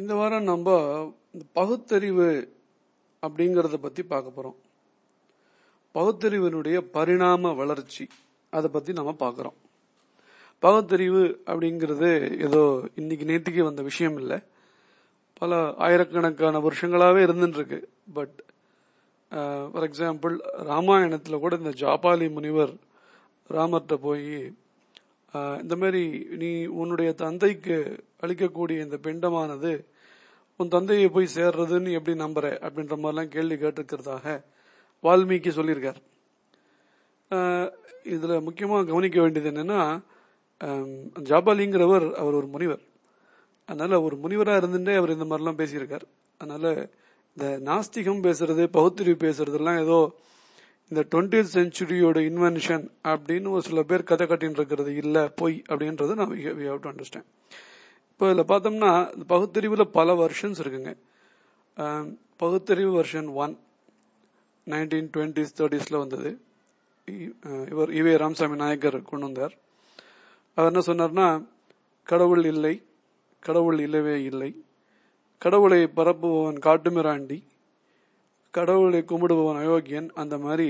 இந்த வாரம் நம்ம இந்த பகுத்தறிவு அப்படிங்கறத பத்தி பார்க்க போறோம். பகுத்தறிவினுடைய பரிணாம வளர்ச்சி அதை பத்தி நம்ம பார்க்கறோம். பகுத்தறிவு அப்படிங்கிறது ஏதோ இன்னைக்கு நேற்றுக்கு வந்த விஷயம் இல்லை. பல ஆயிரக்கணக்கான வருஷங்களாவே இருந்துட்டு இருக்கு பட் ஃபார் எக்ஸாம்பிள் ராமாயணத்துல கூட இந்த ஜாபாலி முனிவர் ராமர்கிட்ட போய் இந்த மாதிரி நீ உன்னுடைய தந்தைக்கு அளிக்கக்கூடிய இந்த பிண்டமானது உன் தந்தையை போய் சேர்றதுன்னு எப்படி நம்புற அப்படின்ற மாதிரிலாம் கேள்வி கேட்டிருக்கிறதாக வால்மீகி சொல்லியிருக்கார். இதுல முக்கியமாக கவனிக்க வேண்டியது என்னன்னா ஜாபாலிங்கிறவர் அவர் ஒரு முனிவர். அதனால ஒரு முனிவராக இருந்துட்டே அவர் இந்த மாதிரிலாம் பேசியிருக்கார். அதனால இந்த நாஸ்திகம் பேசுறது பகுத்தறிவு பேசுறதுலாம் ஏதோ இந்த டுவெண்ட்டி செஞ்சுரியோட இன்வென்ஷன் அப்படின்னு ஒரு சில பேர் கதை கட்டின்னு இருக்கிறது இல்ல பொய் அப்படின்றது நான் வி ஹவ் டு அண்டர்ஸ்டாண்ட் இப்போ இதில் பார்த்தோம்னா இந்த பகுத்தறிவுல பல வெர்ஷன்ஸ் இருக்குங்க. பகுத்தறிவு வெர்ஷன் ஒன் நைன்டீன் டுவெண்ட்டிஸ் தேர்ட்டிஸ்ல வந்தது. இவர் இவே ராமசாமி நாயக்கர் கொண்டு வந்தார். அவர் என்ன சொன்னார்னா கடவுள் இல்லை கடவுள் இல்லவே இல்லை. கடவுளை பரப்புபவன் காட்டுமிராண்டி கடவுளை கும்பிடுபவன் அயோக்கியன். அந்த மாதிரி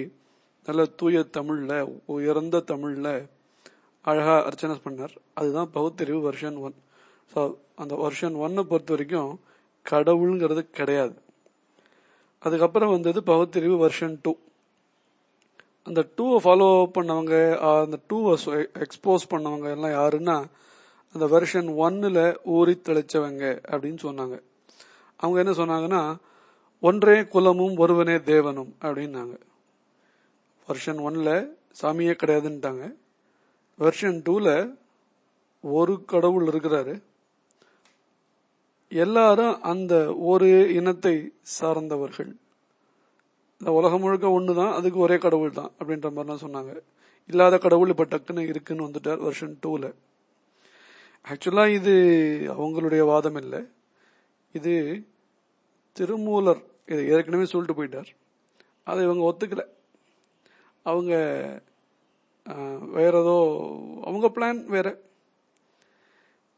நல்ல தூய தமிழ்ல உயர்ந்த தமிழ்ல அழகா அர்ச்சனை பண்ணார். அதுதான் பகுத்தறிவு வெர்ஷன் ஒன் ஸோ அந்த வெர்ஷன் ஒன்னை பொறுத்த வரைக்கும் கடவுளுங்கிறது கிடையாது. அதுக்கப்புறம் வந்தது பகுத்தறிவு வெர்ஷன் டூ அந்த டூவை ஃபாலோ பண்ணவங்க அந்த டூவை எக்ஸ்போஸ் பண்ணவங்க எல்லாம் யாருன்னா அந்த வெர்ஷன் ஒன்னில் ஊறி தெளிச்சவங்க அப்படின்னு சொன்னாங்க. அவங்க என்ன சொன்னாங்கன்னா ஒன்றே குலமும் ஒருவனே தேவனும் அப்படின்னாங்க. வெர்ஷன் ஒன்ல சாமியே கிடையாதுன்ட்டாங்க. வெர்ஷன் டூல ஒரு கடவுள் இருக்கிறாரு. எல்லாரும் அந்த ஒரு இனத்தை சார்ந்தவர்கள். இந்த உலகம் முழுக்க ஒண்ணுதான் அதுக்கு ஒரே கடவுள் தான் அப்படின்ற மாதிரிலாம் சொன்னாங்க. இல்லாத கடவுள் இப்ப டக்குன்னு இருக்குன்னு வந்துட்டார் வருஷன் டூல ஆக்சுவலா இது அவங்களுடைய வாதம் இல்லை. இது திருமூலர் இது ஏற்கனவே சொல்லிட்டு போயிட்டார். அதை இவங்க ஒத்துக்கல. அவங்க வேற ஏதோ அவங்க பிளான் வேற.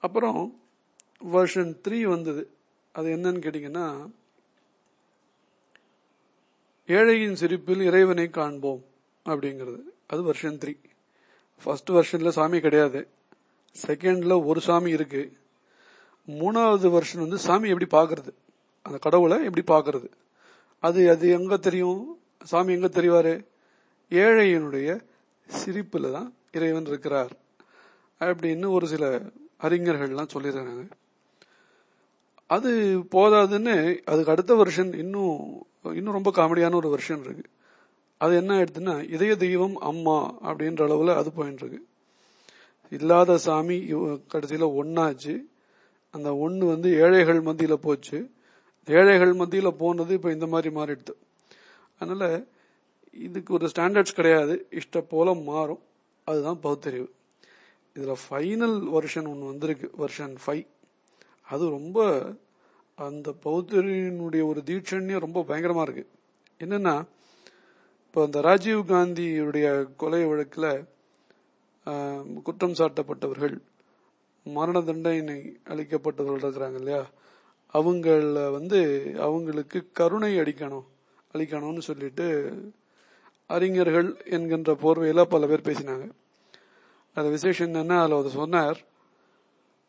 அப்புறம் வெர்ஷன் த்ரீ வந்தது. அது என்னன்னு கேட்டீங்கன்னா ஏழையின் சிரிப்பில் இறைவனை காண்போம் அப்படிங்கிறது. அது வெர்ஷன் த்ரீ ஃபர்ஸ்ட் வெர்ஷன்ல சாமி கிடையாது. செகண்ட்ல ஒரு சாமி இருக்கு. மூணாவது வெர்ஷன் வந்து சாமி எப்படி பாக்குறது அந்த கடவுளை எப்படி பாக்குறது அது அது எங்க தெரியும்? சாமி எங்க தெரிவாரு? ஏழையினுடைய சிரிப்புல தான் இறைவன் இருக்கிறார். அப்படின்னு ஒரு சில அறிஞர்கள்லாம் சொல்லிடுறாங்க அது போதாதுன்னு அதுக்கு அடுத்த வருஷன் இன்னும் இன்னும் ரொம்ப காமெடியான ஒரு வருஷன் இருக்கு. அது என்ன ஆயிடுதுன்னா இதய தெய்வம் அம்மா அப்படின்ற அளவில் அது போயின்னு இருக்கு. இல்லாத சாமி கடைசியில் ஒன்னாச்சு அந்த ஒன்று வந்து ஏழைகள் மத்தியில் போச்சு. ஏழைகள் மத்தியில் போனது இப்போ இந்த மாதிரி மாறிடுது. அதனால இதுக்கு ஒரு ஸ்டாண்டர்ட்ஸ் கிடையாது. இஷ்ட போல மாறும். அதுதான் பௌத்தறிவு இதில் ஃபைனல் வருஷன் ஒன்று வந்திருக்கு. வருஷன் ஃபைவ் அது ரொம்ப அந்த பௌத்தரியினுடைய ஒரு தீட்சண்யம் ரொம்ப பயங்கரமாக இருக்கு. என்னன்னா இப்போ அந்த ராஜீவ் காந்தியுடைய கொலை வழக்கில் குற்றம் சாட்டப்பட்டவர்கள் மரண தண்டனை அளிக்கப்பட்டவர்கள் இருக்கிறாங்க இல்லையா? அவங்கள வந்து அவங்களுக்கு கருணை அடிக்கணும் அளிக்கணும்னு சொல்லிட்டு அறிஞர்கள் என்கின்ற போர்வையில பல பேர் பேசினாங்க. அது விசேஷம் என்னன்னா அதுல அவர் சொன்னார்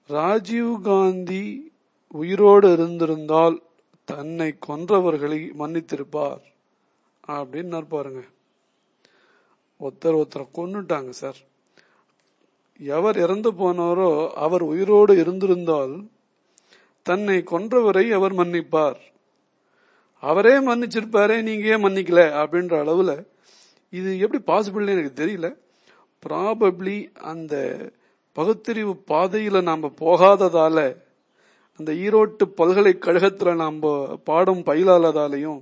ராஜீவ் காந்தி உயிரோடு இருந்திருந்தால் தன்னை கொன்றவர்களை மன்னித்திருப்பார். அப்படின்னு பாருங்க. ஒருத்தர் ஒருத்தரை கொன்னுட்டாங்க சார். எவர் இறந்து போனாரோ அவர் உயிரோடு இருந்திருந்தால் தன்னை கொன்றவரை அவர் மன்னிப்பார். அவரே மன்னிச்சிருப்பாரே நீங்க ஏன் மன்னிக்கல? அப்படின்ற அளவுல இது எப்படி பாசிபிள்னு எனக்கு தெரியல. ப்ராபப்ளி அந்த பகுத்தறிவு பாதையில நாம போகாததால அந்த ஈரோட்டு பல்கலைக்கழகத்துல நாம பாடம் பயிலாததாலையும்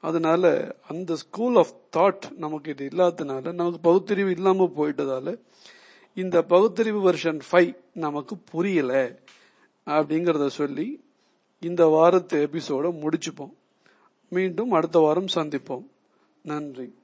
அதனால அந்த ஸ்கூல் ஆஃப் தாட் நமக்கு இது இல்லாததுனால நமக்கு பகுத்தறிவு இல்லாம போயிட்டதால இந்த பகுத்தறிவு வெர்ஷன் ஃபைவ் நமக்கு புரியல. அப்படிங்கறத சொல்லி இந்த வாரத்து எபிசோட முடிச்சுப்போம். மீண்டும் அடுத்த வாரம் சந்திப்போம். நன்றி.